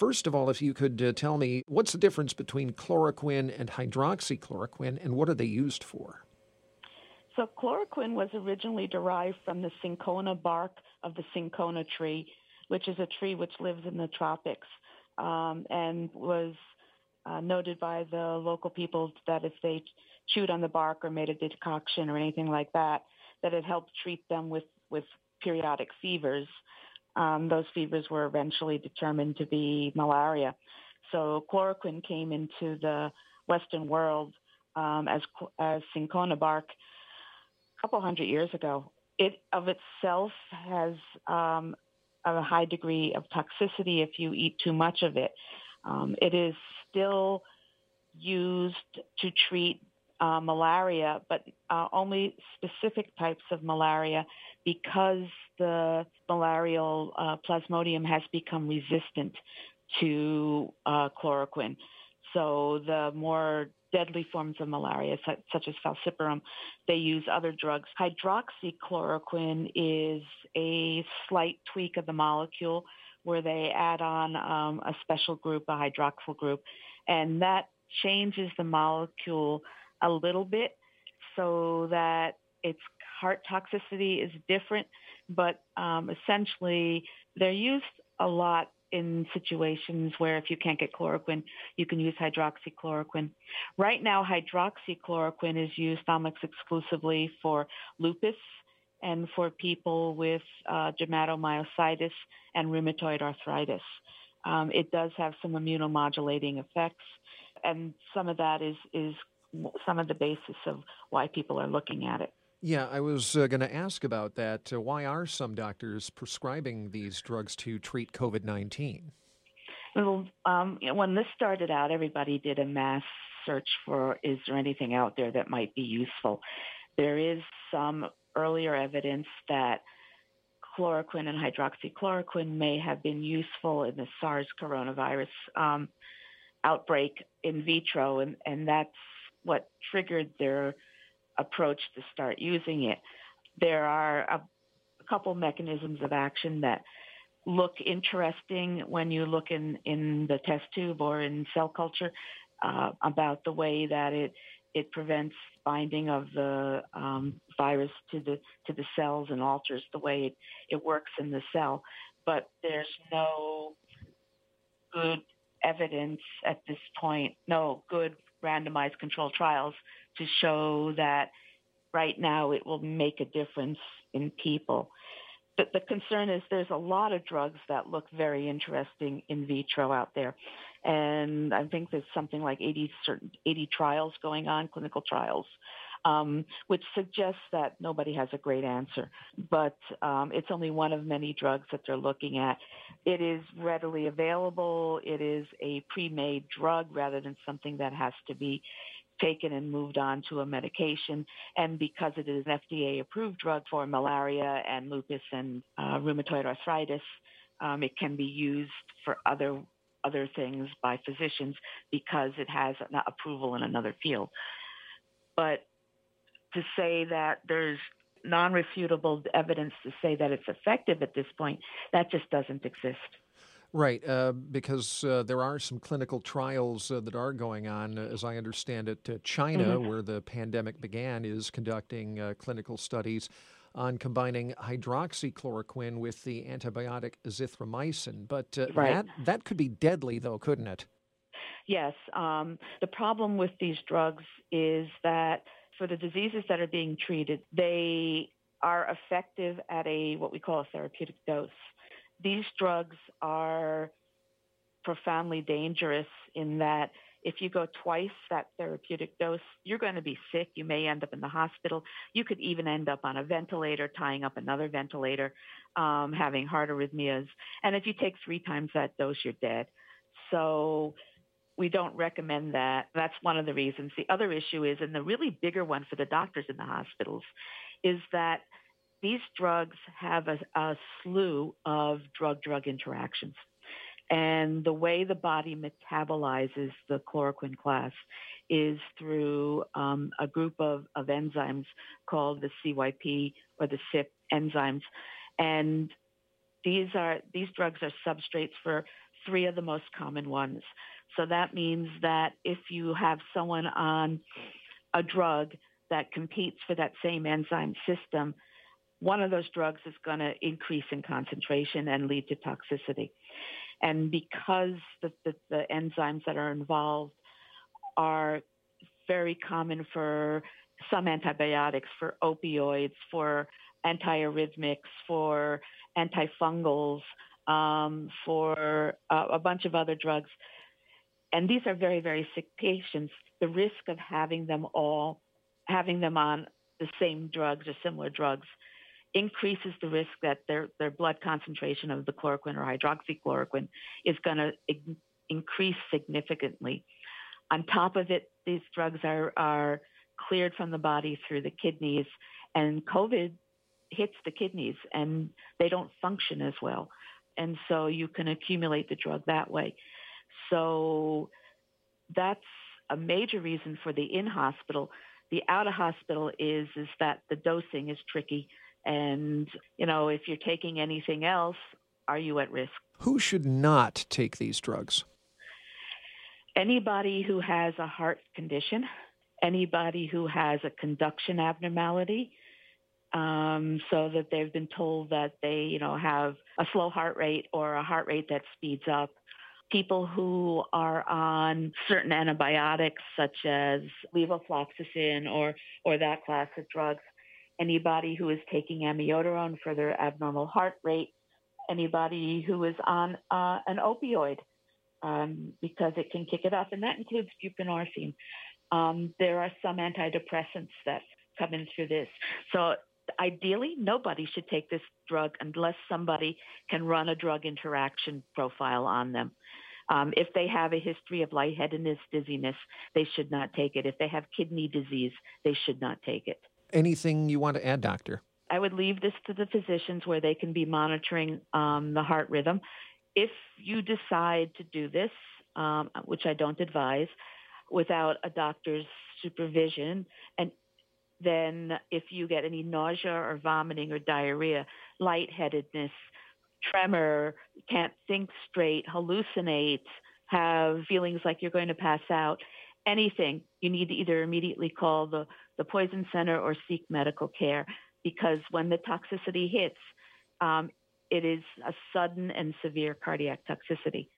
first of all, if you could uh, tell me what's the difference between chloroquine and hydroxychloroquine, and what are they used for? So, chloroquine was originally derived from the cinchona bark of the cinchona tree, which is a tree which lives in the tropics, um, and was uh, noted by the local people that if they chewed on the bark or made a decoction or anything like that, that it helped treat them with, with periodic fevers. Um, those fevers were eventually determined to be malaria. So chloroquine came into the Western world um, as, as cinchona bark a couple hundred years ago. It of itself has um, a high degree of toxicity if you eat too much of it. Um, it is still used to treat uh, malaria, but uh, only specific types of malaria because the malarial uh, plasmodium has become resistant to uh, chloroquine. So the more deadly forms of malaria, such as falciparum, they use other drugs. Hydroxychloroquine is a slight tweak of the molecule where they add on um, a special group, a hydroxyl group, and that changes the molecule a little bit so that its heart toxicity is different, but um, essentially they're used a lot in situations where if you can't get chloroquine, you can use hydroxychloroquine. Right now, hydroxychloroquine is used almost exclusively for lupus and for people with uh, dermatomyositis and rheumatoid arthritis. Um, it does have some immunomodulating effects, and some of that is, is some of the basis of why people are looking at it. Yeah, I was uh, going to ask about that. Uh, why are some doctors prescribing these drugs to treat COVID 19? Well, um, when this started out, everybody did a mass search for is there anything out there that might be useful. There is some earlier evidence that chloroquine and hydroxychloroquine may have been useful in the SARS coronavirus um, outbreak in vitro, and, and that's what triggered their approach to start using it. There are a, a couple mechanisms of action that look interesting when you look in, in the test tube or in cell culture uh, about the way that it it prevents binding of the um, virus to the to the cells and alters the way it, it works in the cell. But there's no good evidence at this point, no good randomized controlled trials to show that right now it will make a difference in people. But the concern is there's a lot of drugs that look very interesting in vitro out there. And I think there's something like 80, certain, 80 trials going on, clinical trials, um, which suggests that nobody has a great answer. But um, it's only one of many drugs that they're looking at. It is readily available. It is a pre-made drug rather than something that has to be taken and moved on to a medication. And because it is an FDA approved drug for malaria and lupus and uh, rheumatoid arthritis, um, it can be used for other other things by physicians because it has an approval in another field. But to say that there's non-refutable evidence to say that it's effective at this point, that just doesn't exist. Right, uh, because uh, there are some clinical trials uh, that are going on. Uh, as I understand it, uh, China, mm-hmm. where the pandemic began, is conducting uh, clinical studies on combining hydroxychloroquine with the antibiotic azithromycin. But right. that that could be deadly, though, couldn't it? Yes. Um, the problem with these drugs is that for the diseases that are being treated, they are effective at a what we call a therapeutic dose these drugs are profoundly dangerous in that if you go twice that therapeutic dose, you're going to be sick. You may end up in the hospital. You could even end up on a ventilator, tying up another ventilator, um, having heart arrhythmias. And if you take three times that dose, you're dead. So we don't recommend that. That's one of the reasons. The other issue is, and the really bigger one for the doctors in the hospitals, is that these drugs have a, a slew of drug-drug interactions. And the way the body metabolizes the chloroquine class is through um, a group of, of enzymes called the CYP or the CYP enzymes. And these are these drugs are substrates for three of the most common ones. So that means that if you have someone on a drug that competes for that same enzyme system, one of those drugs is going to increase in concentration and lead to toxicity. And because the, the, the enzymes that are involved are very common for some antibiotics, for opioids, for antiarrhythmics, for antifungals, um, for uh, a bunch of other drugs. And these are very, very sick patients. The risk of having them all, having them on the same drugs or similar drugs increases the risk that their, their blood concentration of the chloroquine or hydroxychloroquine is going to increase significantly. On top of it, these drugs are, are cleared from the body through the kidneys, and COVID hits the kidneys and they don't function as well. And so you can accumulate the drug that way. So that's a major reason for the in hospital. The out of hospital is is that the dosing is tricky and, you know, if you're taking anything else, are you at risk? Who should not take these drugs? Anybody who has a heart condition, anybody who has a conduction abnormality, um, so that they've been told that they, you know, have a slow heart rate or a heart rate that speeds up. People who are on certain antibiotics, such as levofloxacin or or that class of drugs, anybody who is taking amiodarone for their abnormal heart rate, anybody who is on uh, an opioid um, because it can kick it up, and that includes buprenorphine. Um, there are some antidepressants that come in through this. So ideally, nobody should take this drug unless somebody can run a drug interaction profile on them. Um, if they have a history of lightheadedness, dizziness, they should not take it. If they have kidney disease, they should not take it. Anything you want to add, doctor? I would leave this to the physicians where they can be monitoring um, the heart rhythm. If you decide to do this, um, which I don't advise, without a doctor's supervision, and then if you get any nausea or vomiting or diarrhea, lightheadedness, tremor, can't think straight, hallucinate, have feelings like you're going to pass out, anything, you need to either immediately call the, the poison center or seek medical care because when the toxicity hits, um, it is a sudden and severe cardiac toxicity.